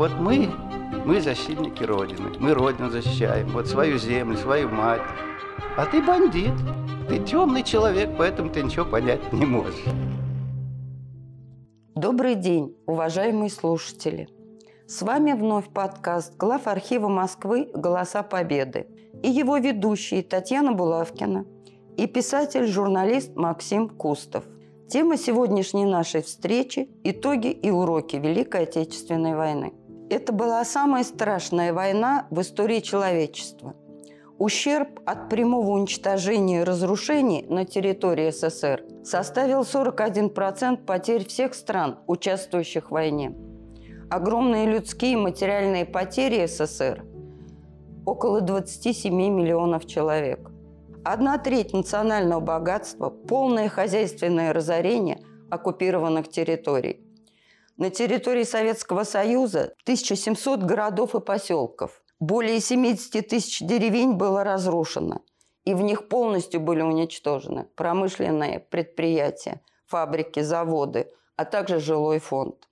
Вот мы, мы защитники Родины, мы Родину защищаем, вот свою землю, свою мать. А ты бандит, ты темный человек, поэтому ты ничего понять не можешь. Добрый день, уважаемые слушатели. С вами вновь подкаст глав архива Москвы «Голоса Победы» и его ведущие Татьяна Булавкина и писатель-журналист Максим Кустов. Тема сегодняшней нашей встречи – итоги и уроки Великой Отечественной войны. Это была самая страшная война в истории человечества. Ущерб от прямого уничтожения и разрушений на территории СССР составил 41% потерь всех стран, участвующих в войне. Огромные людские и материальные потери СССР – около 27 миллионов человек. Одна треть национального богатства – полное хозяйственное разорение оккупированных территорий. На территории Советского Союза 1700 городов и поселков – более 70 тысяч деревень было разрушено, и в них полностью были уничтожены промышленные предприятия, фабрики, заводы, а также жилой фонд.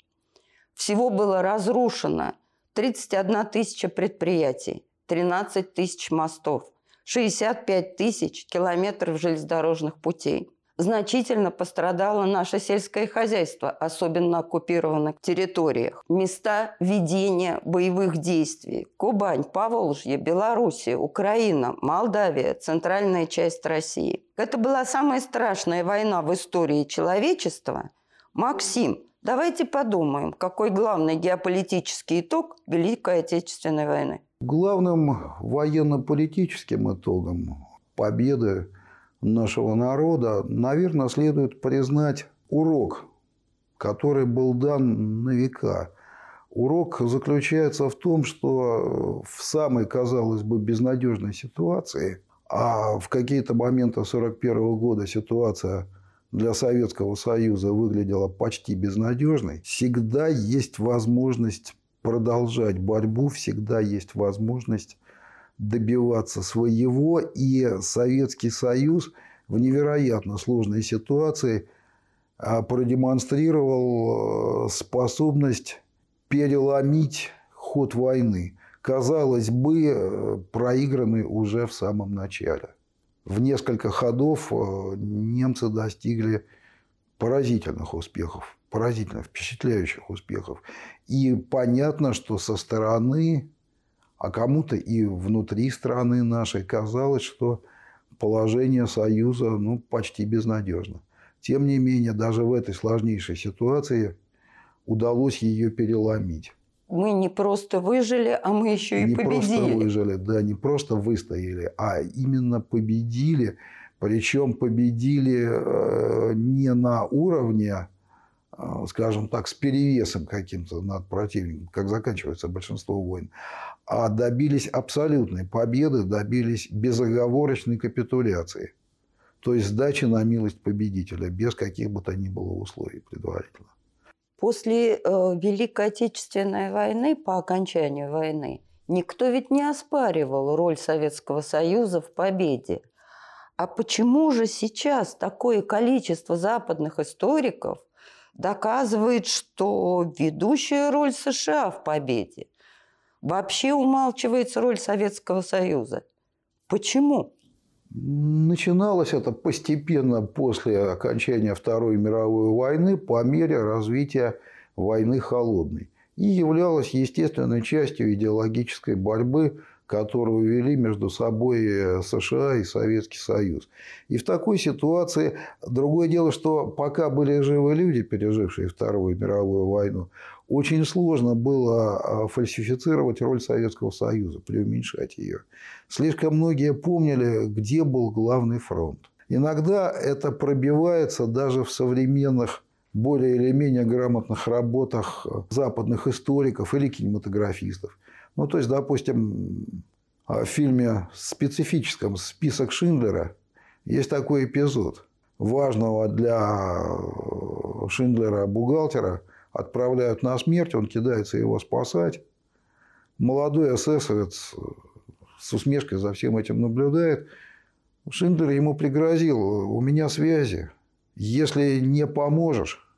Всего было разрушено 31 тысяча предприятий, 13 тысяч мостов, 65 тысяч километров железнодорожных путей – значительно пострадало наше сельское хозяйство, особенно на оккупированных территориях. Места ведения боевых действий – Кубань, Поволжье, Белоруссия, Украина, Молдавия, центральная часть России. Это была самая страшная война в истории человечества. Максим, давайте подумаем, какой главный геополитический итог Великой Отечественной войны? Главным военно-политическим итогом победы нашего народа, наверное, следует признать урок, который был дан на века. Урок заключается в том, что в самой, казалось бы, безнадежной ситуации, а в какие-то моменты 1941 года ситуация для Советского Союза выглядела почти безнадежной, всегда есть возможность продолжать борьбу, всегда есть возможность добиваться своего, и Советский Союз в невероятно сложной ситуации а, продемонстрировал э, способность переломить ход войны. Казалось бы, э, проигранный уже в самом начале. В несколько ходов э, немцы достигли поразительных успехов, поразительно впечатляющих успехов. И понятно, что со стороны а кому-то и внутри страны нашей казалось, что положение Союза ну, почти безнадежно. Тем не менее, даже в этой сложнейшей ситуации удалось ее переломить. Мы не просто выжили, а мы еще и не победили. Не просто выжили, да, не просто выстояли, а именно победили. Причем победили э, не на уровне скажем так, с перевесом каким-то над противником, как заканчивается большинство войн, а добились абсолютной победы, добились безоговорочной капитуляции. То есть сдачи на милость победителя, без каких бы то ни было условий предварительно. После э, Великой Отечественной войны, по окончанию войны, никто ведь не оспаривал роль Советского Союза в победе. А почему же сейчас такое количество западных историков доказывает, что ведущая роль США в победе. Вообще умалчивается роль Советского Союза. Почему? Начиналось это постепенно после окончания Второй мировой войны по мере развития войны холодной и являлось естественной частью идеологической борьбы которую вели между собой э, США и Советский Союз. И в такой ситуации, другое дело, что пока были живы люди, пережившие Вторую мировую войну, очень сложно было а, фальсифицировать роль Советского Союза, преуменьшать ее. Слишком многие помнили, где был главный фронт. Иногда это пробивается даже в современных более или менее грамотных работах западных историков или кинематографистов. Ну, то есть, допустим, в фильме специфическом «Список Шиндлера» есть такой эпизод. Важного для Шиндлера бухгалтера отправляют на смерть, он кидается его спасать. Молодой эсэсовец с усмешкой за всем этим наблюдает. Шиндлер ему пригрозил, у меня связи. Если не поможешь,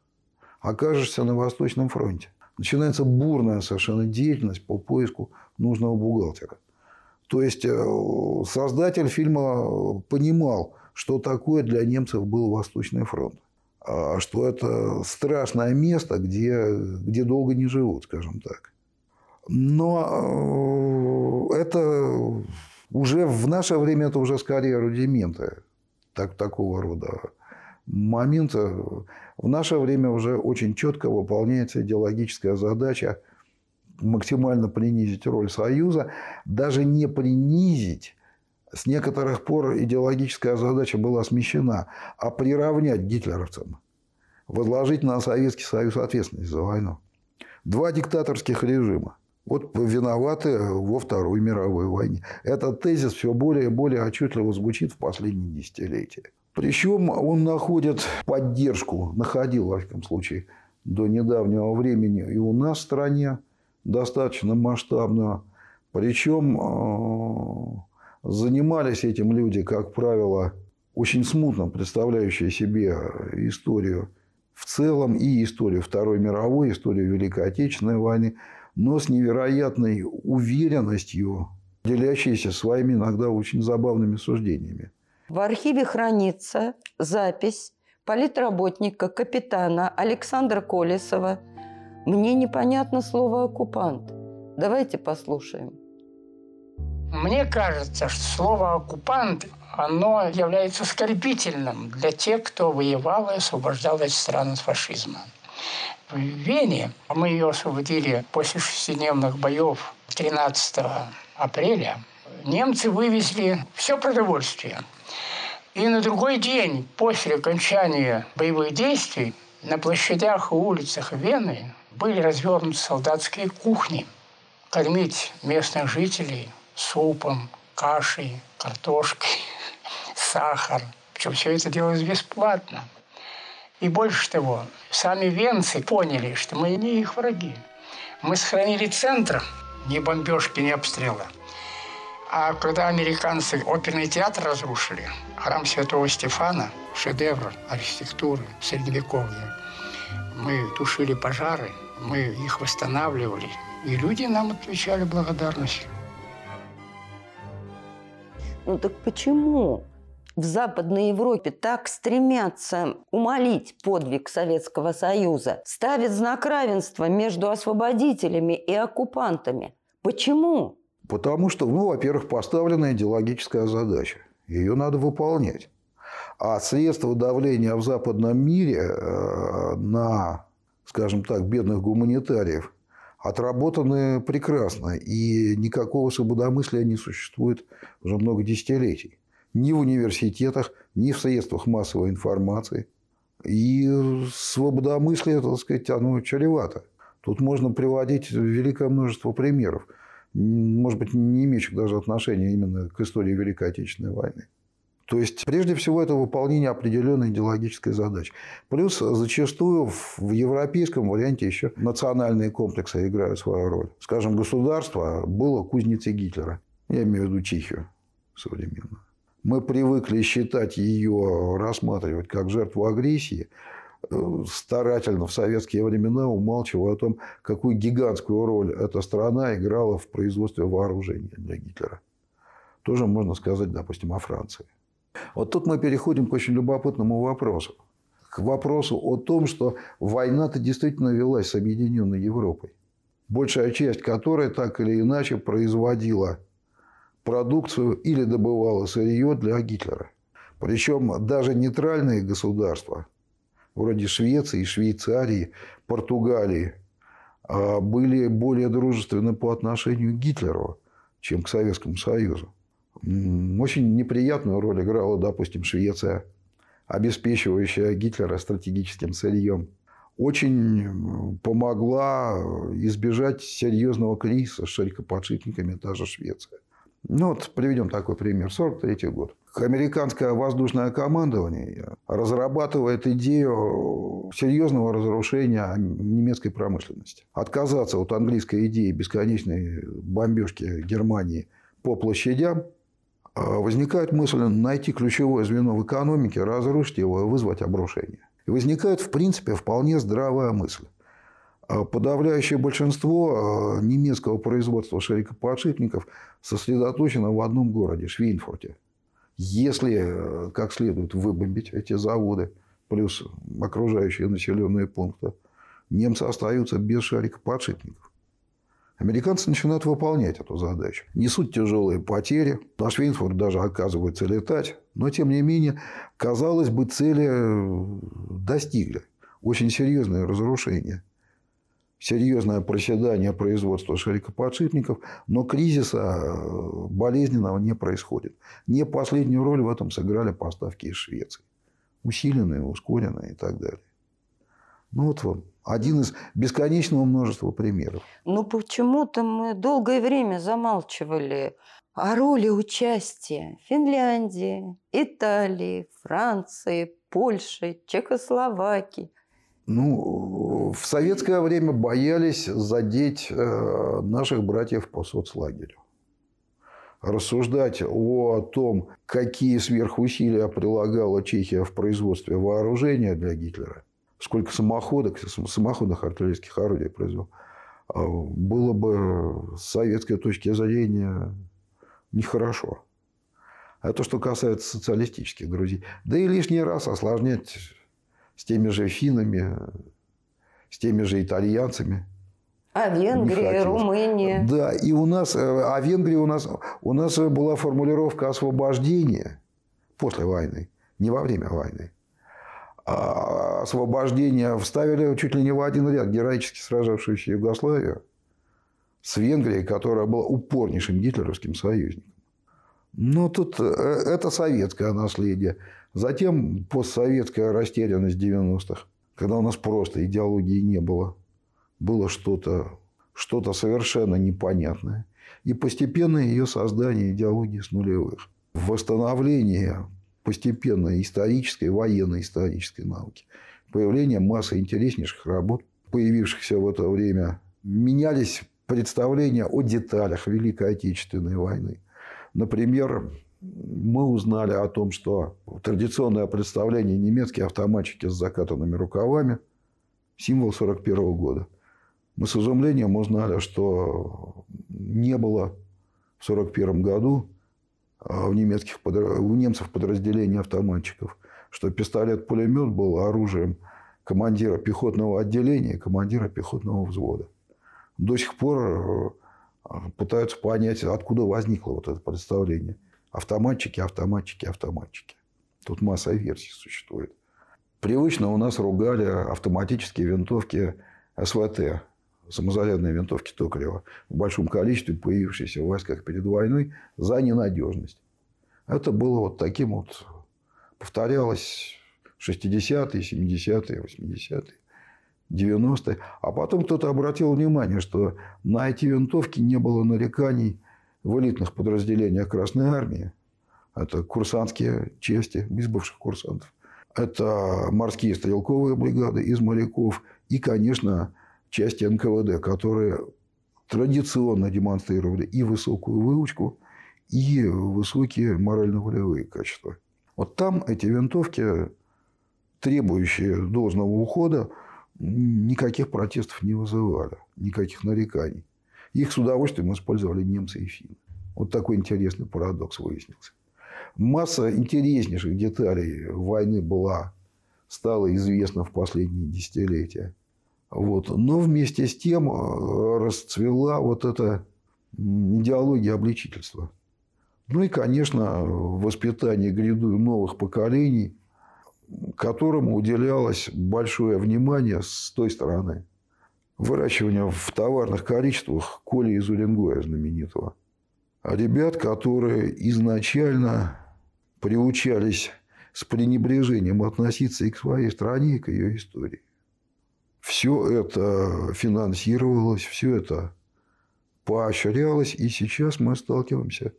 окажешься на Восточном фронте. Начинается бурная совершенно деятельность по поиску нужного бухгалтера. То есть э, создатель фильма понимал, что такое для немцев был Восточный фронт. А что это страшное место, где, где долго не живут, скажем так. Но э, это уже в наше время это уже скорее рудименты так, такого рода момента. В наше время уже очень четко выполняется идеологическая задача максимально принизить роль Союза, даже не принизить, с некоторых пор идеологическая задача была смещена, а приравнять гитлеровцам, возложить на Советский Союз ответственность за войну. Два диктаторских режима. Вот виноваты во Второй мировой войне. Этот тезис все более и более отчетливо звучит в последние десятилетия. Причем он находит поддержку, находил, во всяком случае, до недавнего времени и у нас в стране достаточно масштабную. Причем э, занимались этим люди, как правило, очень смутно представляющие себе историю в целом и историю Второй мировой, историю Великой Отечественной войны, но с невероятной уверенностью, делящиеся своими иногда очень забавными суждениями. В архиве хранится запись политработника капитана Александра Колесова «Мне непонятно слово «оккупант». Давайте послушаем. Мне кажется, что слово «оккупант» оно является скорбительным для тех, кто воевал и освобождал эти страны от фашизма. В Вене мы ее освободили после шестидневных боев 13 апреля. Немцы вывезли все продовольствие. И на другой день после окончания боевых действий на площадях и улицах Вены были развернуты солдатские кухни. Кормить местных жителей супом, кашей, картошкой, сахар. Причем все это делалось бесплатно. И больше того, сами венцы поняли, что мы не их враги. Мы сохранили центр, ни бомбежки, ни обстрела – а когда американцы оперный театр разрушили, храм Святого Стефана, шедевр архитектуры средневековья, мы тушили пожары, мы их восстанавливали, и люди нам отвечали благодарностью. Ну так почему в Западной Европе так стремятся умолить подвиг Советского Союза, ставят знак равенства между освободителями и оккупантами? Почему? Потому что, ну, во-первых, поставлена идеологическая задача. Ее надо выполнять. А средства давления в западном мире э, на, скажем так, бедных гуманитариев отработаны прекрасно. И никакого свободомыслия не существует уже много десятилетий. Ни в университетах, ни в средствах массовой информации. И свободомыслие, так сказать, оно чревато. Тут можно приводить великое множество примеров – может быть, не имеющих даже отношения именно к истории Великой Отечественной войны. То есть, прежде всего, это выполнение определенной идеологической задачи. Плюс зачастую в европейском варианте еще национальные комплексы играют свою роль. Скажем, государство было кузницей Гитлера. Я имею в виду Чехию современную. Мы привыкли считать ее, рассматривать как жертву агрессии, старательно в советские времена умалчивая о том, какую гигантскую роль эта страна играла в производстве вооружения для Гитлера. Тоже можно сказать, допустим, о Франции. Вот тут мы переходим к очень любопытному вопросу. К вопросу о том, что война-то действительно велась с Объединенной Европой. Большая часть которой так или иначе производила продукцию или добывала сырье для Гитлера. Причем даже нейтральные государства – вроде Швеции, Швейцарии, Португалии, а, были более дружественны по отношению к Гитлеру, чем к Советскому Союзу. Очень неприятную роль играла, допустим, Швеция, обеспечивающая Гитлера стратегическим сырьем. Очень помогла избежать серьезного кризиса с шарикоподшипниками та же Швеция. Ну, вот приведем такой пример. 43 год. Американское воздушное командование разрабатывает идею серьезного разрушения немецкой промышленности. Отказаться от английской идеи бесконечной бомбежки Германии по площадям а возникает мысль найти ключевое звено в экономике, разрушить его и вызвать обрушение. И возникает, в принципе, вполне здравая мысль. А подавляющее большинство а, немецкого производства шарикоподшипников сосредоточено в одном городе – Швейнфурте. Если э, как следует выбомбить эти заводы, плюс окружающие населенные пункты, немцы остаются без шарикоподшипников. Американцы начинают выполнять эту задачу. Несут тяжелые потери. На Швейнфурт даже оказывается летать. Но, тем не менее, казалось бы, цели э, достигли. Очень серьезное разрушение серьезное проседание производства шарикоподшипников, но кризиса э, болезненного не происходит. Не последнюю роль в этом сыграли поставки из Швеции. Усиленные, ускоренные и так далее. Ну вот вам один из бесконечного множества примеров. Ну почему-то мы долгое время замалчивали о роли участия Финляндии, Италии, Франции, Польши, Чехословакии – ну, в советское время боялись задеть э, наших братьев по соцлагерю. Рассуждать о том, какие сверхусилия прилагала Чехия в производстве вооружения для Гитлера, сколько самоходок, самоходных артиллерийских орудий произвел, э, было бы с советской точки зрения нехорошо. А то, что касается социалистических друзей. Да и лишний раз осложнять с теми же финами, с теми же итальянцами. А Венгрия, Румыния. Да, и у нас, а Венгрия у нас, у нас была формулировка освобождения после войны, не во время войны. А освобождение вставили чуть ли не в один ряд героически сражавшуюся Югославию с Венгрией, которая была упорнейшим гитлеровским союзником. Но тут э, это советское наследие. Затем постсоветская растерянность 90-х, когда у нас просто идеологии не было. Было что-то что совершенно непонятное. И постепенное ее создание идеологии с нулевых. Восстановление постепенно исторической, военно-исторической науки. Появление массы интереснейших работ, появившихся в это время. Менялись представления о деталях Великой Отечественной войны. Например, мы узнали о том, что традиционное представление немецкие автоматчики с закатанными рукавами – символ 1941 года. Мы с изумлением узнали, что не было в 1941 году а, в, немецких, у немцев подразделений автоматчиков, что пистолет-пулемет был оружием командира пехотного отделения и командира пехотного взвода. До сих пор э, пытаются понять, откуда возникло вот это представление – Автоматчики, автоматчики, автоматчики. Тут масса версий существует. Привычно у нас ругали автоматические винтовки СВТ, самозарядные винтовки Токарева, в большом количестве появившиеся в войсках перед войной за ненадежность. Это было вот таким вот, повторялось 60-е, 70-е, 80-е, 90-е. А потом кто-то обратил внимание, что на эти винтовки не было нареканий в элитных подразделениях Красной Армии. Это курсантские части из бывших курсантов. Это морские стрелковые бригады из моряков. И, конечно, части НКВД, которые традиционно демонстрировали и высокую выучку, и высокие морально-волевые качества. Вот там эти винтовки, требующие должного ухода, никаких протестов не вызывали, никаких нареканий. Их с удовольствием использовали немцы и финны. Вот такой интересный парадокс выяснился. Масса интереснейших деталей войны была, стала известна в последние десятилетия. Вот. Но вместе с тем э, расцвела вот эта идеология обличительства. Ну и, конечно, воспитание гряду новых поколений, которому уделялось большое внимание с той стороны выращивания в товарных количествах коли из Уренгоя знаменитого. А ребят, которые изначально приучались с пренебрежением относиться и к своей стране, и к ее истории. Все это финансировалось, все это поощрялось, и сейчас мы сталкиваемся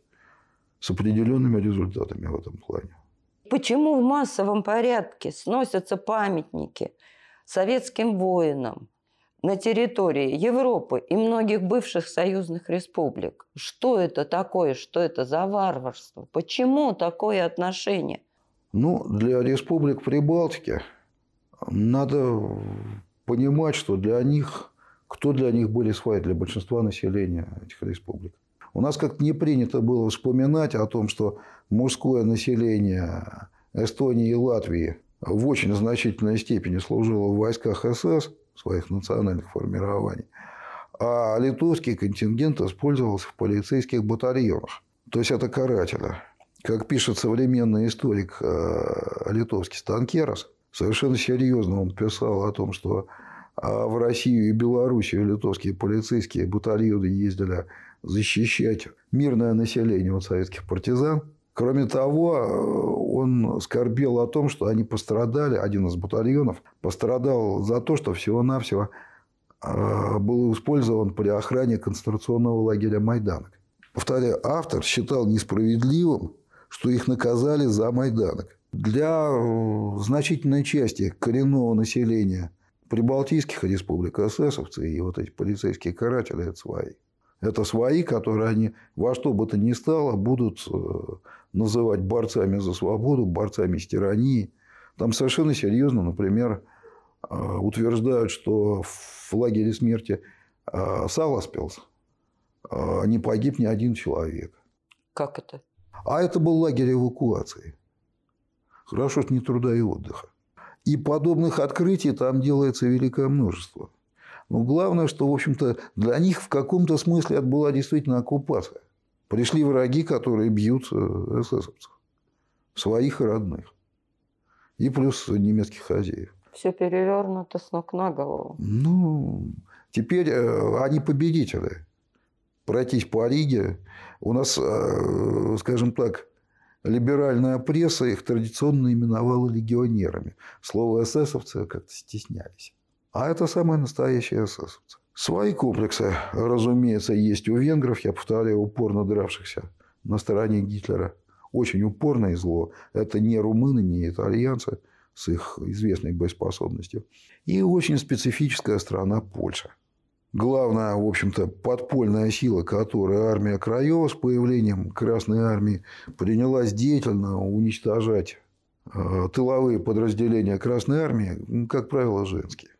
с определенными результатами в этом плане. Почему в массовом порядке сносятся памятники советским воинам, на территории Европы и многих бывших союзных республик. Что это такое? Что это за варварство? Почему такое отношение? Ну, для республик Прибалтики надо понимать, что для них Кто для них были сваи, для большинства населения этих республик? У нас как-то не принято было вспоминать о том, что мужское население Эстонии и Латвии в очень значительной степени служило в войсках СС, своих национальных формирований, а литовский контингент использовался в полицейских батальонах. То есть это каратели. Как пишет современный историк э, литовский Станкерас, совершенно серьезно он писал о том, что а, в Россию и Белоруссию литовские полицейские батальоны ездили защищать мирное население от советских партизан. Кроме того, э, он скорбел о том, что они пострадали, один из батальонов пострадал за то, что всего-навсего э, был использован при охране концентрационного лагеря Майданок. Повторяю, автор считал несправедливым, что их наказали за Майданок. Для э, значительной части коренного населения прибалтийских республик эсэсовцы и вот эти полицейские каратели – это свои. Это свои, которые они во что бы то ни стало будут называть борцами за свободу, борцами с тиранией. Там совершенно серьезно, например, а, утверждают, что в лагере смерти а, Саласпилс не погиб ни один человек. Как это? А это был лагерь эвакуации. Хорошо, что не труда и отдыха. И подобных открытий там делается великое множество. Но главное, что, в общем-то, для них в каком-то смысле это была действительно оккупация. Пришли враги, которые бьют э, эсэсовцев. Своих и родных. И плюс немецких хозяев. Все перевернуто с ног на голову. Ну, теперь э, они победители. Пройтись по Риге. У нас, э, скажем так, либеральная пресса их традиционно именовала легионерами. Слово эсэсовцы как-то стеснялись. А это самые настоящие эсэсовцы. Свои комплексы, разумеется, есть у венгров, я повторяю, упорно дравшихся на стороне Гитлера. Очень упорное зло. Это не румыны, не итальянцы с их известной боеспособностью. И очень специфическая страна Польша. Главная, в общем-то, подпольная сила, которую армия Краева с появлением Красной Армии принялась деятельно уничтожать э, тыловые подразделения Красной Армии, как правило, женские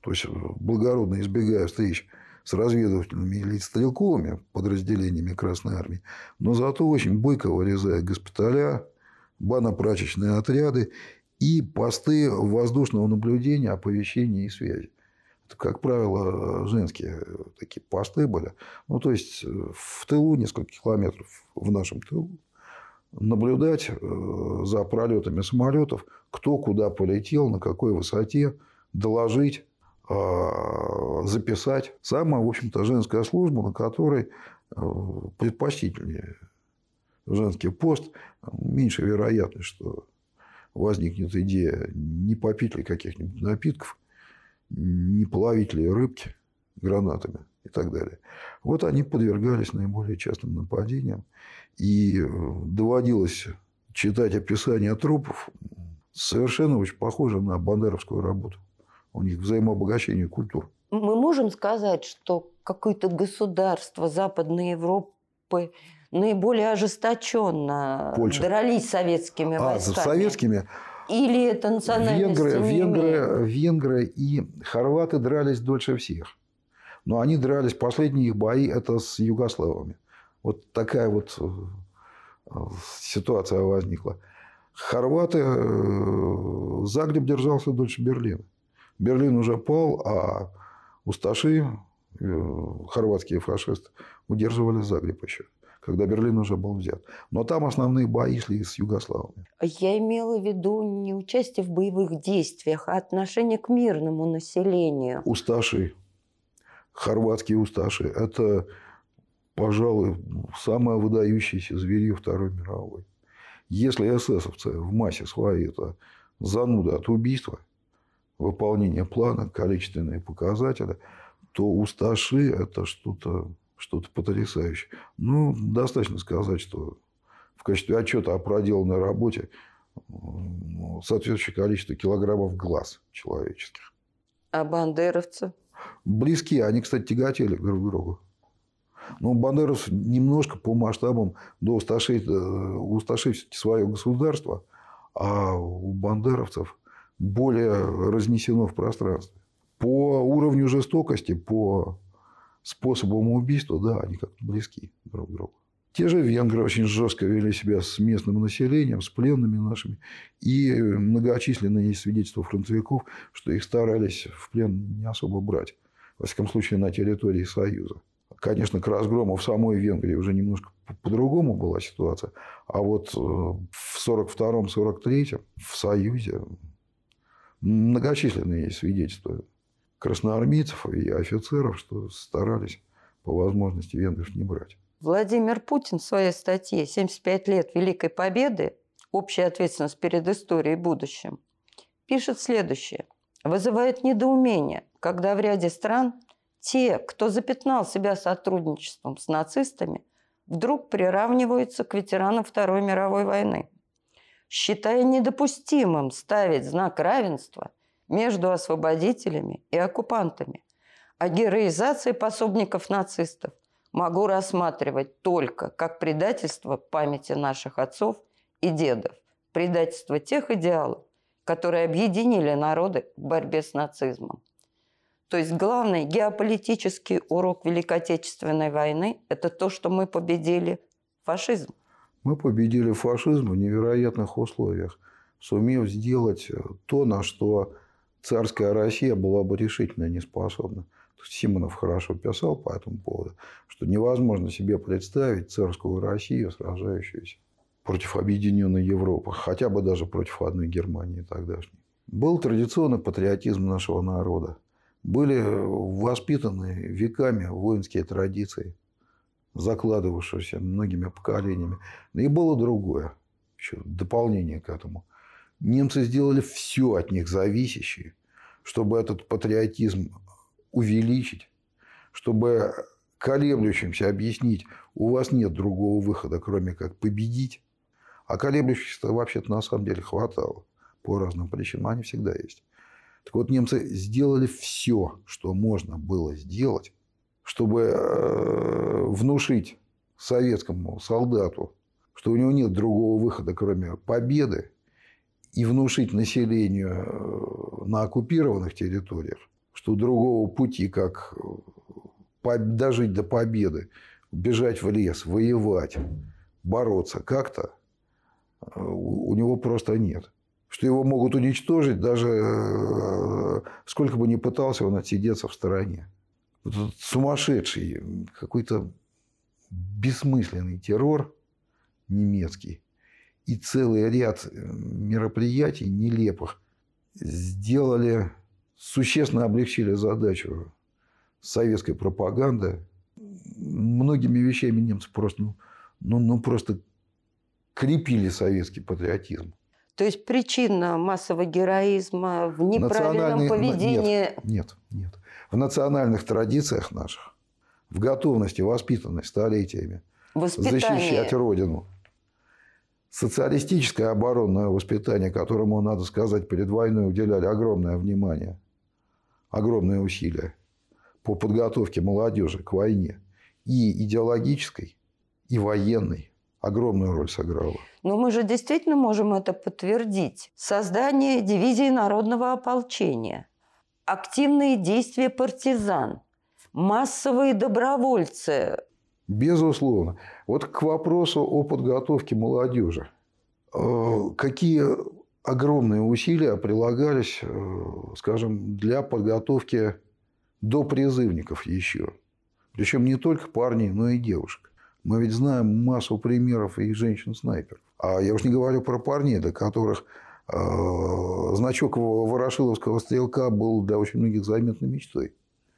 то есть благородно избегая встреч с разведывательными или стрелковыми подразделениями Красной Армии, но зато очень бойко вырезая госпиталя, банно-прачечные отряды и посты воздушного наблюдения, оповещения и связи. Это, как правило, женские такие посты были. Ну, то есть, в тылу, несколько километров в нашем тылу, наблюдать э, за пролетами самолетов, кто куда полетел, на какой высоте, доложить записать. Самая, в общем-то, женская служба, на которой э, предпочтительнее женский пост, меньше вероятность, что возникнет идея не попить ли каких-нибудь напитков, не половить ли рыбки гранатами и так далее. Вот они подвергались наиболее частым нападениям. И доводилось читать описание трупов, совершенно очень похоже на бандеровскую работу у них взаимообогащение культур. Мы можем сказать, что какое-то государство Западной Европы наиболее ожесточенно Польша. дрались советскими а, войсками? советскими? Или это национальность? Венгры, венгры, венгры и хорваты дрались дольше всех. Но они дрались, последние их бои, это с югославами. Вот такая вот э, ситуация возникла. Хорваты, э, Загреб держался дольше Берлина. Берлин уже пал, а усташи, э, хорватские фашисты, удерживали Загреб еще когда Берлин уже был взят. Но там основные бои шли с Югославами. Я имела в виду не участие в боевых действиях, а отношение к мирному населению. Усташи, хорватские усташи, это, пожалуй, самое выдающееся зверье Второй мировой. Если эсэсовцы в массе своей это зануда от убийства, выполнения плана, количественные показатели, то у Сташи это что-то что потрясающее. Ну, достаточно сказать, что в качестве отчета о проделанной работе ну, соответствующее количество килограммов глаз человеческих. А бандеровцы? Близкие. Они, кстати, тяготели друг к другу. Но Бандеров немножко по масштабам до э, у Усташи свое государство, а у бандеровцев более разнесено в пространстве. По уровню жестокости, по способам убийства, да, они как-то близки друг к другу. Те же венгры очень жестко вели себя с местным населением, с пленными нашими. И многочисленные есть свидетельства фронтовиков, что их старались в плен не особо брать. Во всяком случае, на территории Союза. Конечно, к разгрому в самой Венгрии уже немножко по-другому была ситуация. А вот э, в 42-43 в Союзе многочисленные свидетельства красноармейцев и офицеров, что старались по возможности венгров не брать. Владимир Путин в своей статье «75 лет Великой Победы. Общая ответственность перед историей и будущим» пишет следующее. Вызывает недоумение, когда в ряде стран те, кто запятнал себя сотрудничеством с нацистами, вдруг приравниваются к ветеранам Второй мировой войны, считая недопустимым ставить знак равенства между освободителями и оккупантами. А героизации пособников нацистов могу рассматривать только как предательство памяти наших отцов и дедов, предательство тех идеалов, которые объединили народы в борьбе с нацизмом. То есть главный геополитический урок Великой Отечественной войны – это то, что мы победили фашизм. Мы победили фашизм в невероятных условиях, сумев сделать то, на что царская Россия была бы решительно не способна. Симонов хорошо писал по этому поводу, что невозможно себе представить царскую Россию, сражающуюся против объединенной Европы, хотя бы даже против одной Германии тогдашней. Был традиционный патриотизм нашего народа – были воспитаны веками воинские традиции, закладывавшиеся многими поколениями. И было другое, еще дополнение к этому. Немцы сделали все от них зависящее, чтобы этот патриотизм увеличить, чтобы колеблющимся объяснить, у вас нет другого выхода, кроме как победить. А колеблющихся вообще-то на самом деле хватало по разным причинам. Они всегда есть. Так вот, немцы сделали все, что можно было сделать, чтобы э, внушить советскому солдату, что у него нет другого выхода, кроме победы, и внушить населению э, на оккупированных территориях, что другого пути, как э, дожить до победы, бежать в лес, воевать, бороться как-то, у него просто нет что его могут уничтожить, даже сколько бы ни пытался он отсидеться в стороне. Этот сумасшедший, какой-то бессмысленный террор немецкий и целый ряд э, мероприятий нелепых сделали, существенно облегчили задачу советской пропаганды. Многими вещами немцы просто, ну, ну, ну просто крепили советский патриотизм. То есть причина массового героизма в неправильном поведении... Нет, нет, нет. В национальных традициях наших, в готовности, воспитанной столетиями Воспитание. защищать Родину. Социалистическое оборонное воспитание, которому, надо сказать, перед войной уделяли огромное внимание, огромные усилия по подготовке молодежи к войне. И идеологической, и военной огромную роль сыграло. Но мы же действительно можем это подтвердить. Создание дивизии народного ополчения, активные действия партизан, массовые добровольцы. Безусловно. Вот к вопросу о подготовке молодежи. Э, какие огромные усилия прилагались, э, скажем, для подготовки до призывников еще. Причем не только парней, но и девушек. Мы ведь знаем массу примеров и женщин-снайперов. А я уж не говорю про парней, для которых э, значок ворошиловского стрелка был для очень многих заметной мечтой.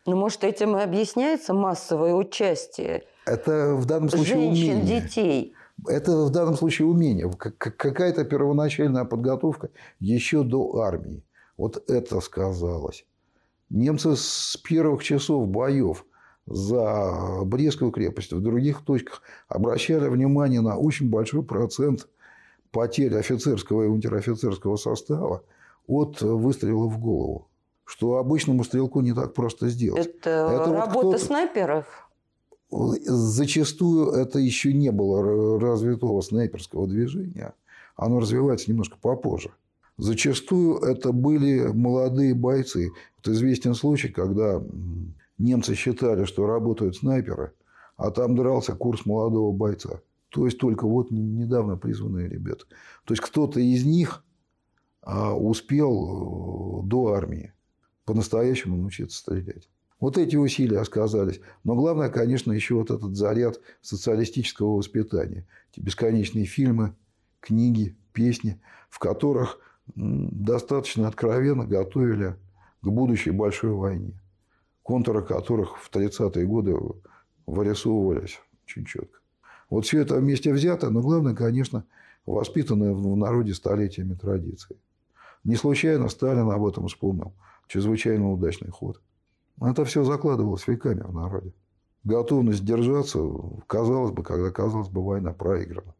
Ну, может, этим и объясняется массовое участие Это в данном случае женщин, умение. детей. Это в данном случае умение. Какая-то первоначальная подготовка еще до армии. Вот это сказалось. Немцы с первых часов боев за Брестскую крепость, в других точках обращали внимание на очень большой процент потерь офицерского и унтер-офицерского состава от выстрела в голову. Что обычному стрелку не так просто сделать. Это, это работа вот снайперов? Зачастую это еще не было развитого снайперского движения. Оно развивается немножко попозже. Зачастую это были молодые бойцы. Вот известен случай, когда немцы считали, что работают снайперы, а там дрался курс молодого бойца. То есть только вот недавно призванные ребята. То есть кто-то из них а, успел э, до армии по-настоящему научиться стрелять. Вот эти усилия сказались. Но главное, конечно, еще вот этот заряд социалистического воспитания. Эти бесконечные фильмы, книги, песни, в которых достаточно откровенно готовили к будущей большой войне, контуры которых в 30-е годы вырисовывались очень четко. Вот все это вместе взято, но главное, конечно, воспитанное в народе столетиями традиции. Не случайно Сталин об этом вспомнил. Чрезвычайно удачный ход. Это все закладывалось веками в народе. Готовность держаться, казалось бы, когда казалось бы, война проиграна.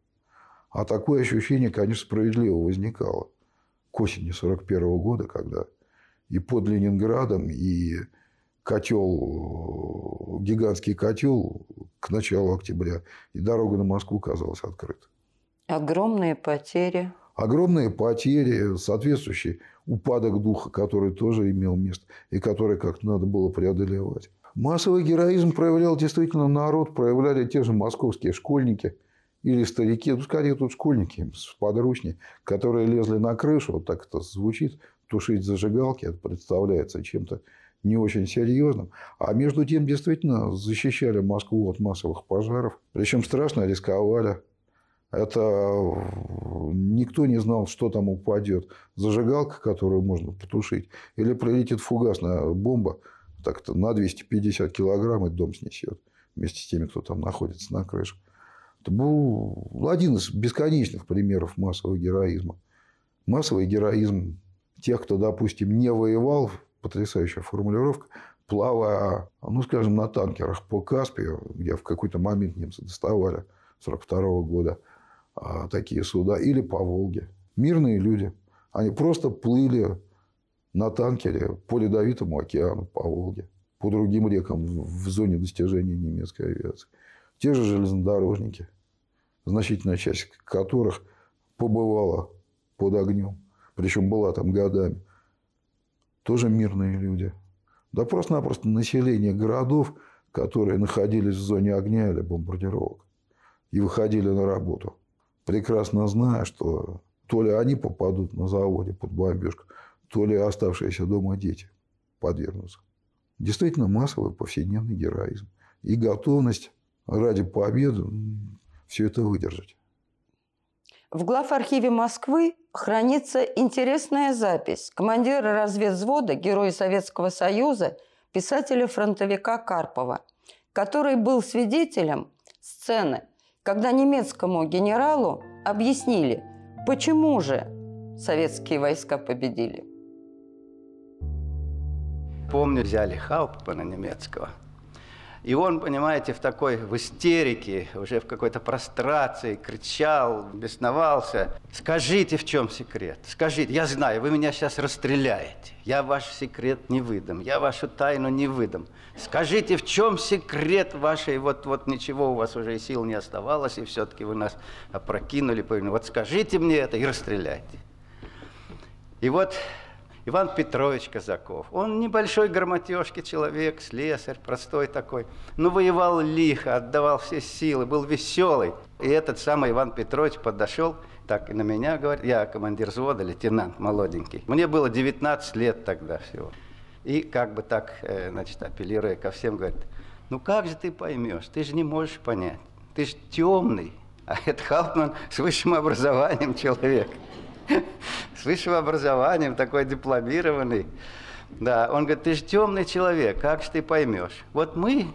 А такое ощущение, конечно, справедливо возникало к осени 1941 года, когда и под Ленинградом, и котел, гигантский котел к началу октября, и дорога на Москву казалась открыта. Огромные потери. Огромные потери, соответствующий упадок духа, который тоже имел место, и который как-то надо было преодолевать. Массовый героизм проявлял действительно народ, проявляли те же московские школьники или старики, ну, скорее тут школьники с подручней, которые лезли на крышу, вот так это звучит, тушить зажигалки, это представляется чем-то не очень серьезным. А между тем, действительно, защищали Москву от массовых пожаров. Причем страшно рисковали. Это никто не знал, что там упадет. Зажигалка, которую можно потушить, или прилетит фугасная бомба, так-то на 250 килограмм и дом снесет вместе с теми, кто там находится на крыше. Это был один из бесконечных примеров массового героизма. Массовый героизм тех, кто, допустим, не воевал, потрясающая формулировка, плавая, ну, скажем, на танкерах по Каспию, где в какой-то момент немцы доставали 1942 года а, такие суда, или по Волге. Мирные люди. Они просто плыли на танкере по Ледовитому океану, по Волге, по другим рекам в зоне достижения немецкой авиации. Те же железнодорожники, значительная часть которых побывала под огнем, причем была там годами тоже мирные люди. Да просто-напросто население городов, которые находились в зоне огня или бомбардировок и выходили на работу, прекрасно зная, что то ли они попадут на заводе под бомбежку, то ли оставшиеся дома дети подвергнутся. Действительно массовый повседневный героизм и готовность ради победы все это выдержать. В главархиве Москвы хранится интересная запись командира разведвзвода, героя Советского Союза, писателя-фронтовика Карпова, который был свидетелем сцены, когда немецкому генералу объяснили, почему же советские войска победили. Помню, взяли Хауптмана немецкого – и он, понимаете, в такой, в истерике, уже в какой-то прострации, кричал, бесновался. Скажите, в чем секрет? Скажите, я знаю, вы меня сейчас расстреляете. Я ваш секрет не выдам, я вашу тайну не выдам. Скажите, в чем секрет вашей, вот, вот ничего у вас уже и сил не оставалось, и все-таки вы нас опрокинули. Вот скажите мне это и расстреляйте. И вот Иван Петрович Казаков. Он небольшой грамотежки человек, слесарь, простой такой. Но воевал лихо, отдавал все силы, был веселый. И этот самый Иван Петрович подошел, так и на меня говорит, я командир взвода, лейтенант молоденький. Мне было 19 лет тогда всего. И как бы так, э, значит, апеллируя ко всем, говорит, ну как же ты поймешь, ты же не можешь понять, ты же темный, а это Хаутман с высшим образованием человек. С высшим образованием, такой дипломированный. Да, он говорит, ты же темный человек, как же ты поймешь? Вот мы,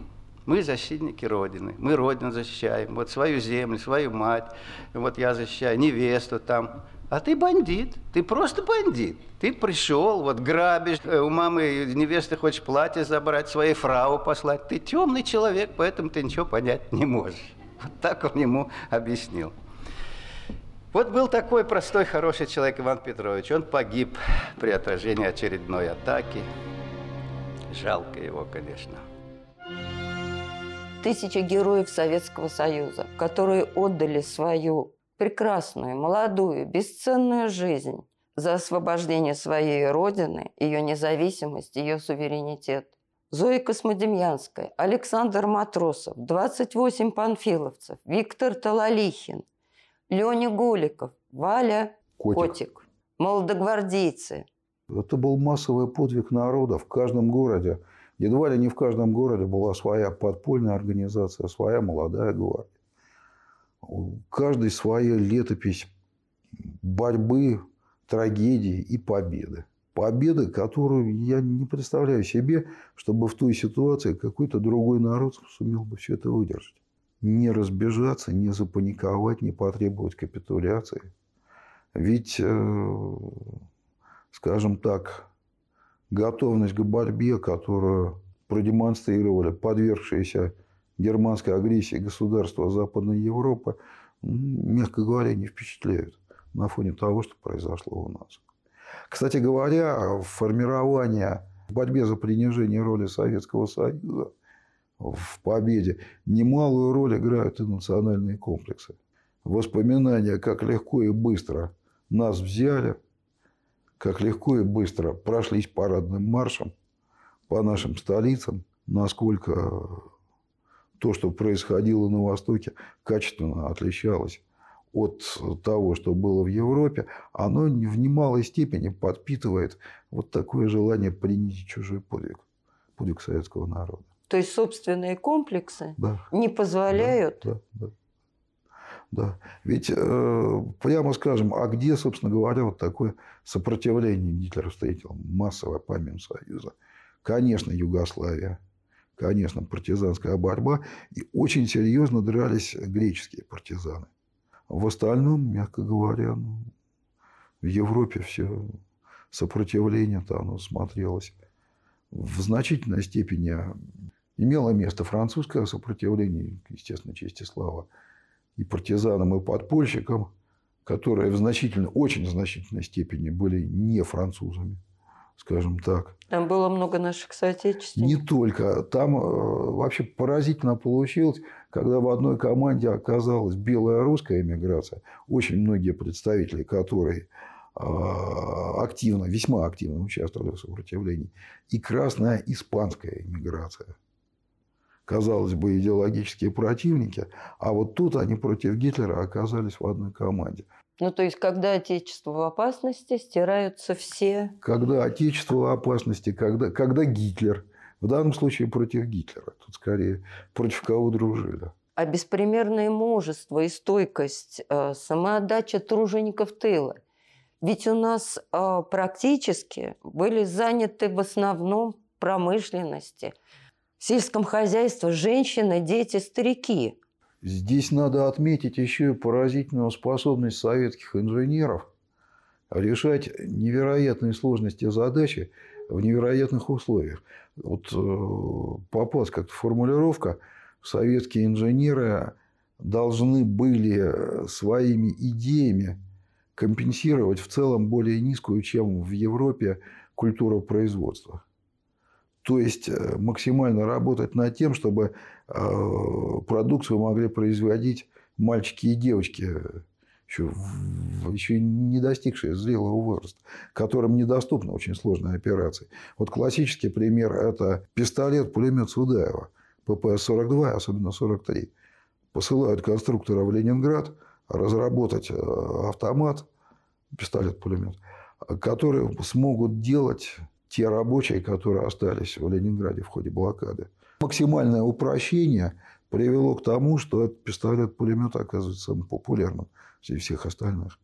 мы защитники Родины, мы Родину защищаем, вот свою землю, свою мать, вот я защищаю невесту там. А ты бандит, ты просто бандит. Ты пришел, вот грабишь, э, у мамы невесты хочешь платье забрать, своей фрау послать. Ты темный человек, поэтому ты ничего понять не можешь. Вот так он ему объяснил. Вот был такой простой, хороший человек Иван Петрович. Он погиб при отражении очередной атаки. Жалко его, конечно. Тысячи героев Советского Союза, которые отдали свою прекрасную, молодую, бесценную жизнь за освобождение своей родины, ее независимость, ее суверенитет. Зоя Космодемьянская, Александр Матросов, 28 панфиловцев, Виктор Талалихин, Леня Голиков, Валя Котик. Котик, молодогвардейцы. Это был массовый подвиг народа в каждом городе. Едва ли не в каждом городе была своя подпольная организация, своя молодая гвардия. У каждой своя летопись борьбы, трагедии и победы. Победы, которую я не представляю себе, чтобы в той ситуации какой-то другой народ сумел бы все это выдержать. Не разбежаться, не запаниковать, не потребовать капитуляции. Ведь, э, скажем так, готовность к борьбе, которую продемонстрировали подвергшиеся германской агрессии государства Западной Европы, мягко говоря, не впечатляют на фоне того, что произошло у нас. Кстати говоря, формирование в борьбе за принижение роли Советского Союза в победе немалую роль играют и национальные комплексы. Воспоминания, как легко и быстро нас взяли, как легко и быстро прошлись парадным маршем по нашим столицам, насколько то, что происходило на Востоке, качественно отличалось от того, что было в Европе, оно в немалой степени подпитывает вот такое желание принять чужой подвиг, подвиг советского народа. То есть собственные комплексы Да. не позволяют Да, да, да. Да. Ведь, э, прямо скажем, а где, собственно говоря, вот такое сопротивление Гитлер встретил? Массовое по Союза. Конечно, Югославия. Конечно, партизанская борьба. И очень серьезно дрались греческие партизаны. В остальном, мягко говоря, ну, в Европе все сопротивление-то оно смотрелось в значительной степени имело место французское сопротивление, естественно, честь и слава, и партизанам, и подпольщикам, которые в значительной, очень значительной степени были не французами, скажем так. Там было много наших соотечественников. Не только. Там э, вообще поразительно получилось, когда в одной команде оказалась белая русская эмиграция, очень многие представители которой э, активно, весьма активно участвовали в сопротивлении, и красная испанская эмиграция. Казалось бы, идеологические противники, а вот тут они против Гитлера оказались в одной команде. Ну, то есть, когда Отечество в опасности, стираются все... Когда Отечество в опасности, когда, когда Гитлер, в данном случае против Гитлера, тут скорее против кого дружили. А беспримерное мужество и стойкость, э, самоотдача тружеников тыла. Ведь у нас э, практически были заняты в основном промышленности, сельском хозяйстве женщины, дети, старики. Здесь надо отметить еще и поразительную способность советских инженеров решать невероятные сложности задачи в невероятных условиях. Вот э, попалась как-то формулировка, советские инженеры должны были своими идеями компенсировать в целом более низкую, чем в Европе, культуру производства. То есть э, максимально работать над тем, чтобы э, продукцию могли производить мальчики и девочки, еще, еще не достигшие зрелого возраста, которым недоступны очень сложные операции. Вот классический пример – это пистолет-пулемет Судаева, ППС-42, особенно 43. Посылают конструктора в Ленинград разработать э, автомат, пистолет-пулемет, который смогут делать те рабочие, которые остались в Ленинграде в ходе блокады. Максимальное упрощение привело к тому, что этот пистолет-пулемет оказывается самым популярным среди всех остальных.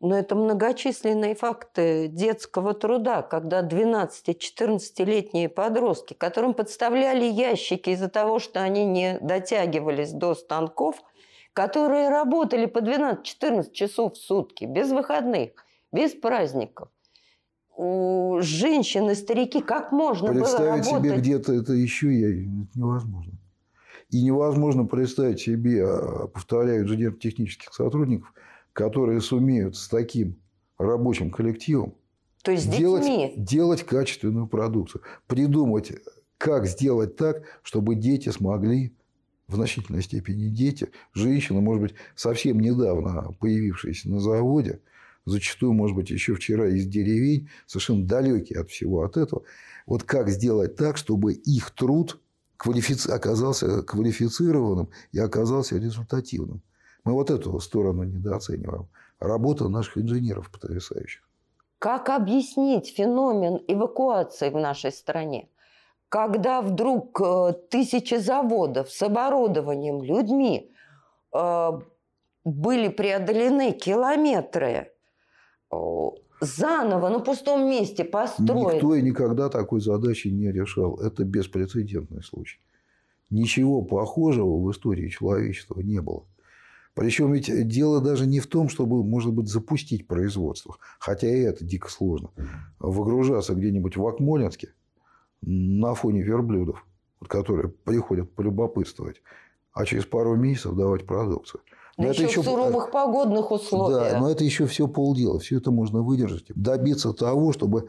Но это многочисленные факты детского труда, когда 12-14-летние подростки, которым подставляли ящики из-за того, что они не дотягивались до станков, которые работали по 12-14 часов в сутки, без выходных, без праздников. У женщин и старики как можно Представить было работать? себе где-то это еще я, это невозможно. И невозможно представить себе, а, повторяю, инженерно-технических сотрудников, которые сумеют с таким рабочим коллективом То есть делать, детьми? делать качественную продукцию. Придумать, как сделать так, чтобы дети смогли в значительной степени дети, женщины, может быть, совсем недавно появившиеся на заводе, зачастую, может быть, еще вчера из деревень, совершенно далекие от всего от этого. Вот как сделать так, чтобы их труд квалифици... оказался квалифицированным и оказался результативным. Мы вот эту сторону недооцениваем. Работа наших инженеров потрясающих. Как объяснить феномен эвакуации в нашей стране? Когда вдруг э, тысячи заводов с оборудованием, людьми э, были преодолены километры, заново на пустом месте построить. Никто и никогда такой задачи не решал. Это беспрецедентный случай. Ничего похожего в истории человечества не было. Причем ведь дело даже не в том, чтобы, может быть, запустить производство, хотя и это дико сложно. Выгружаться где-нибудь в Акмолинске на фоне верблюдов, которые приходят полюбопытствовать, а через пару месяцев давать продукцию. Да это еще в суровых погодных условиях. Да, но это еще все полдела. Все это можно выдержать. Добиться того, чтобы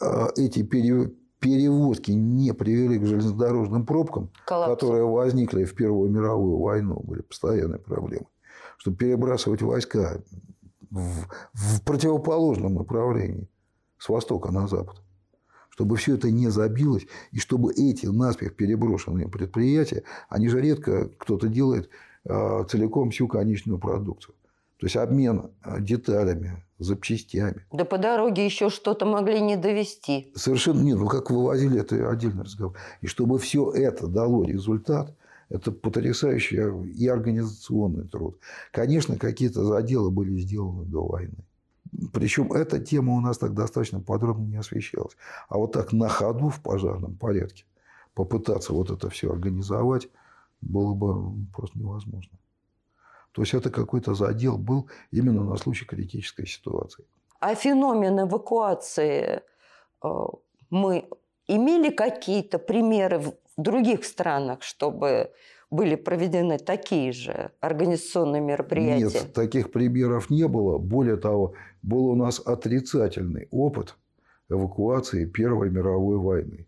э, эти перевозки не привели к железнодорожным пробкам, Коллапсу. которые возникли в Первую мировую войну, были постоянные проблемы чтобы перебрасывать войска в, в противоположном направлении, с востока на запад. Чтобы все это не забилось, и чтобы эти наспех переброшенные предприятия, они же редко кто-то делает э, целиком всю конечную продукцию. То есть обмен а, деталями, запчастями. Да по дороге еще что-то могли не довести. Совершенно нет. Ну, как вывозили, это отдельный разговор. И чтобы все это дало результат, это потрясающий и организационный труд. Конечно, какие-то заделы были сделаны до войны. Причем эта тема у нас так достаточно подробно не освещалась. А вот так на ходу в пожарном порядке попытаться вот это все организовать было бы просто невозможно. То есть это какой-то задел был именно на случай критической ситуации. А феномен эвакуации э, мы имели какие-то примеры в других странах, чтобы были проведены такие же организационные мероприятия? Нет, таких примеров не было. Более того, был у нас отрицательный опыт эвакуации Первой мировой войны.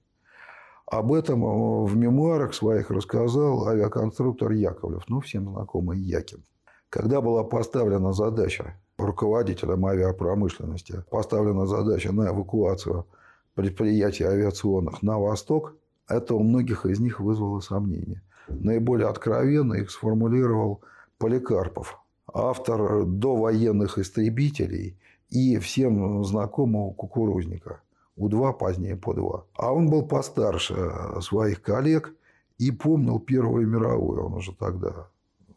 Об этом э, в мемуарах своих рассказал авиаконструктор Яковлев, ну, всем знакомый Якин. Когда была поставлена задача руководителям авиапромышленности, поставлена задача на эвакуацию предприятий авиационных на восток, это у многих из них вызвало сомнения. Наиболее откровенно их сформулировал Поликарпов, автор довоенных истребителей и всем знакомого кукурузника. У-2, позднее по-2. А он был постарше своих коллег и помнил Первую мировую. Он уже тогда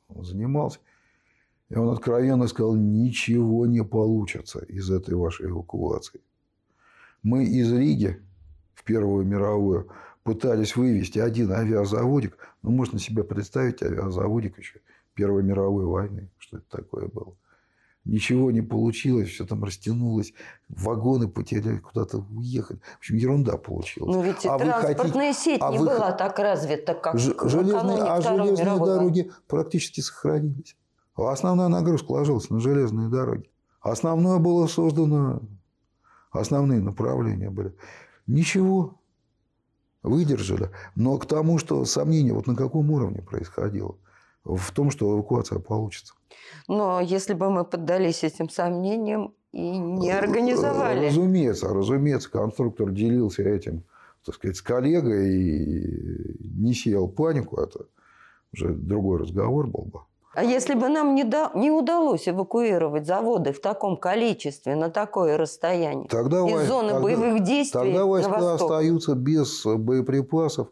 занимался. И он откровенно сказал, ничего не получится из этой вашей эвакуации. Мы из Риги в Первую мировую пытались вывести один авиазаводик. Ну, можно себе представить авиазаводик еще Первой мировой войны. Что это такое было? Ничего не получилось, все там растянулось, вагоны потеряли, куда-то уехали. В общем, ерунда получилась. Но ведь а транспортная хотите... сеть а не вы... была так развита, как Ж... железные, А железные мировой. дороги практически сохранились. Основная нагрузка ложилась на железные дороги. Основное было создано, основные направления были. Ничего, выдержали. Но к тому, что сомнение вот на каком уровне происходило, в том, что эвакуация получится. Но если бы мы поддались этим сомнениям и не организовали. Разумеется, разумеется, конструктор делился этим, так сказать, с коллегой и не сеял панику, это уже другой разговор был бы. А если бы нам не, до, не удалось эвакуировать заводы в таком количестве на такое расстояние тогда из зоны тогда, боевых действий Тогда войска остаются без боеприпасов,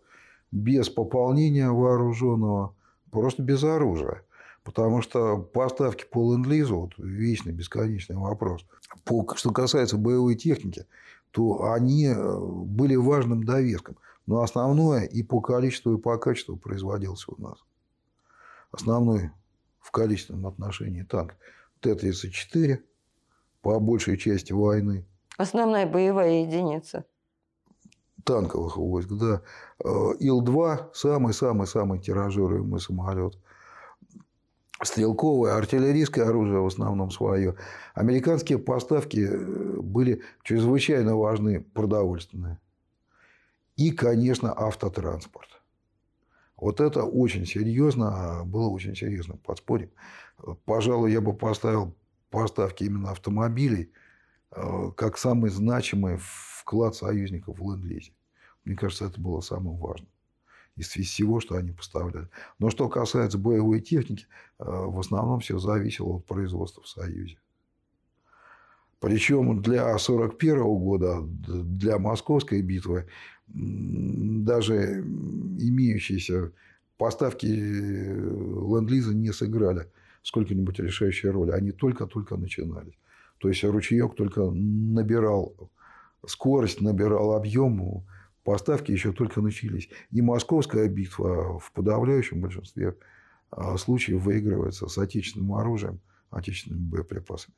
без пополнения вооруженного, просто без оружия. Потому что поставки по ленд-лизу, вот вечный бесконечный вопрос. По, что касается боевой техники, то они э, были важным довеском. Но основное и по количеству, и по качеству производился у нас. Основной в количественном отношении танк Т-34 по большей части войны. Основная боевая единица. Танковых войск, да. Э, Ил-2 самый-самый-самый тиражируемый самолет. Стрелковое, артиллерийское оружие в основном свое. Американские поставки э, были чрезвычайно важны, продовольственные. И, конечно, автотранспорт. Вот это очень серьезно, а было очень серьезно подспорьем. Пожалуй, я бы поставил поставки именно автомобилей э, как самый значимый вклад союзников в ленд-лизе. Мне кажется, это было самым важным из всего, что они поставляли. Но что касается боевой техники, э, в основном все зависело от производства в Союзе. Причем для 1941 года, для Московской битвы, даже имеющиеся поставки ленд-лиза не сыграли сколько-нибудь решающей роли. Они только-только начинались. То есть ручеек только набирал скорость, набирал объем, поставки еще только начались. И московская битва в подавляющем большинстве а, случаев выигрывается с отечественным оружием, отечественными боеприпасами.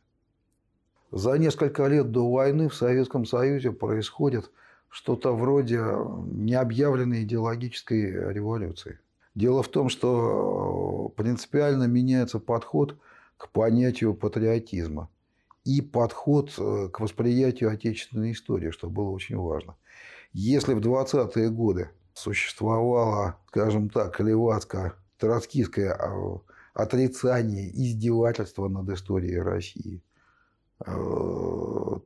За несколько лет до войны в Советском Союзе происходит что-то вроде необъявленной идеологической революции. Дело в том, что принципиально меняется подход к понятию патриотизма и подход э, к восприятию отечественной истории, что было очень важно. Если в 20-е годы существовало, скажем так, левацко-троцкистское а, отрицание, издевательство над историей России, э,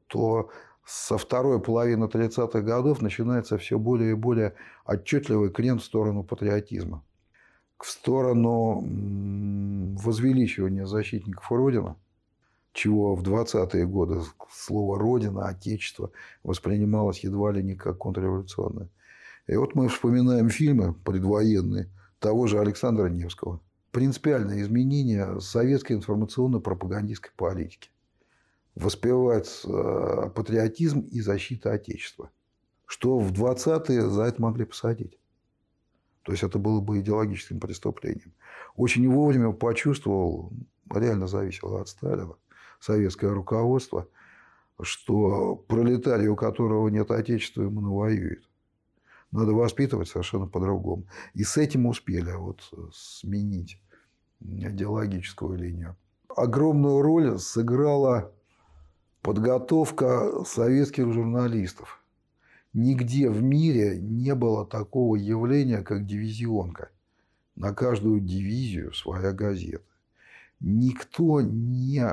то со второй половины 30-х годов начинается все более и более отчетливый крен в сторону патриотизма, в сторону возвеличивания защитников Родины, чего в 20-е годы слово «родина», «отечество» воспринималось едва ли не как контрреволюционное. И вот мы вспоминаем фильмы предвоенные того же Александра Невского. Принципиальное изменение советской информационно-пропагандистской политики воспевать э, патриотизм и защита Отечества. Что в 20-е за это могли посадить. То есть это было бы идеологическим преступлением. Очень вовремя почувствовал, реально зависело от Сталина, советское руководство, что пролетарий, у которого нет отечества, ему навоюет. Надо воспитывать совершенно по-другому. И с этим успели вот сменить идеологическую линию. Огромную роль сыграла Подготовка советских журналистов. Нигде в мире не было такого явления, как дивизионка. На каждую дивизию своя газета. Никто не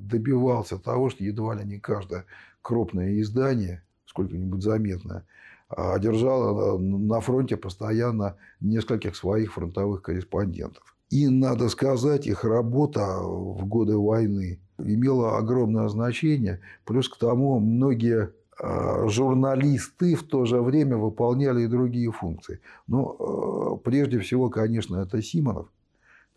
добивался того, что едва ли не каждое крупное издание, сколько-нибудь заметное, а держало на фронте постоянно нескольких своих фронтовых корреспондентов. И, надо сказать, их работа в годы войны имела огромное значение. Плюс к тому, многие журналисты в то же время выполняли и другие функции. Но а, прежде всего, конечно, это Симонов,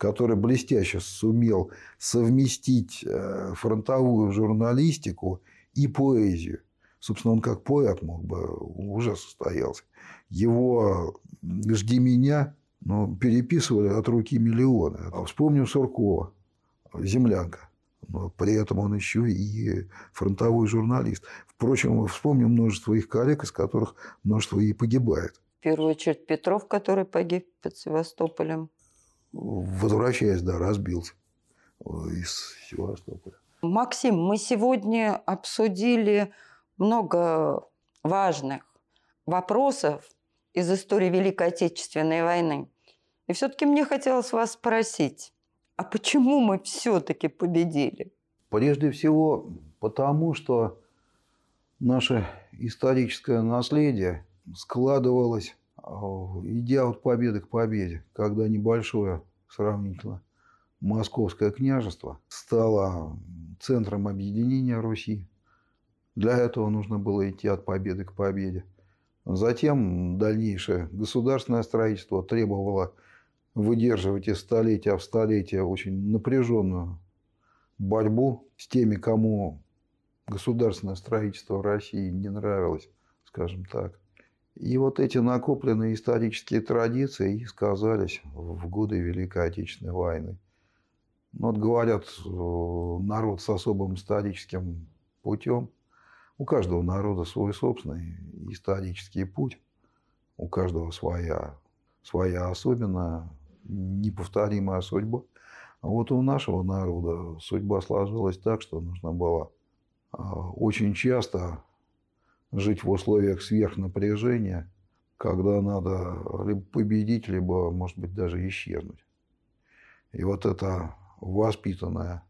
который блестяще сумел совместить э, фронтовую журналистику и поэзию. Собственно, он как поэт мог бы уже состоялся. Его «Жди меня» ну, переписывали от руки миллионы. А вспомним Суркова, «Землянка» но при этом он еще и фронтовой журналист. Впрочем, вспомним множество их коллег, из которых множество и погибает. В первую очередь Петров, который погиб под Севастополем. Возвращаясь, да, разбился из Севастополя. Максим, мы сегодня обсудили много важных вопросов из истории Великой Отечественной войны. И все-таки мне хотелось вас спросить, а почему мы все-таки победили? Прежде всего, потому что наше историческое наследие складывалось, идя от победы к победе, когда небольшое сравнительно Московское княжество стало центром объединения Руси. Для этого нужно было идти от победы к победе. Затем дальнейшее государственное строительство требовало выдерживать из столетия в столетие очень напряженную борьбу с теми, кому государственное строительство в России не нравилось, скажем так. И вот эти накопленные исторические традиции и сказались в годы Великой Отечественной войны. Ну, вот говорят, народ с особым историческим путем. У каждого народа свой собственный исторический путь. У каждого своя, своя особенная неповторимая судьба. А вот у нашего народа судьба сложилась так, что нужно было а, очень часто жить в условиях сверхнапряжения, когда надо либо победить, либо, может быть, даже исчезнуть. И вот эта воспитанная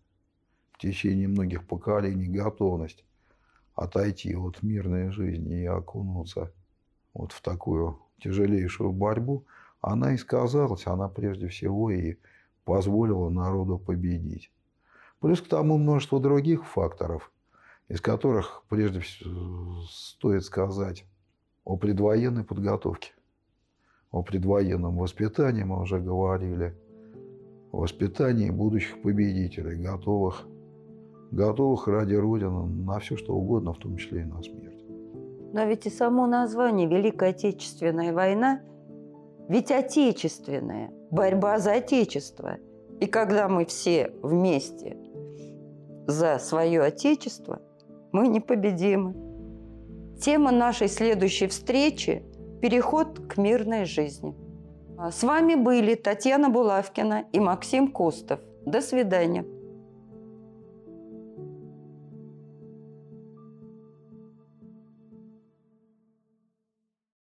течение многих поколений готовность отойти от мирной жизни и окунуться вот в такую тяжелейшую борьбу, она и сказалась, она прежде всего и позволила народу победить. Плюс к тому множество других факторов, из которых прежде всего стоит сказать о предвоенной подготовке, о предвоенном воспитании мы уже говорили, о воспитании будущих победителей, готовых, готовых ради Родины на все, что угодно, в том числе и на смерть. Но ведь и само название «Великая Отечественная война» ведь отечественная, борьба за Отечество. И когда мы все вместе за свое Отечество, мы непобедимы. Тема нашей следующей встречи – переход к мирной жизни. С вами были Татьяна Булавкина и Максим Костов. До свидания.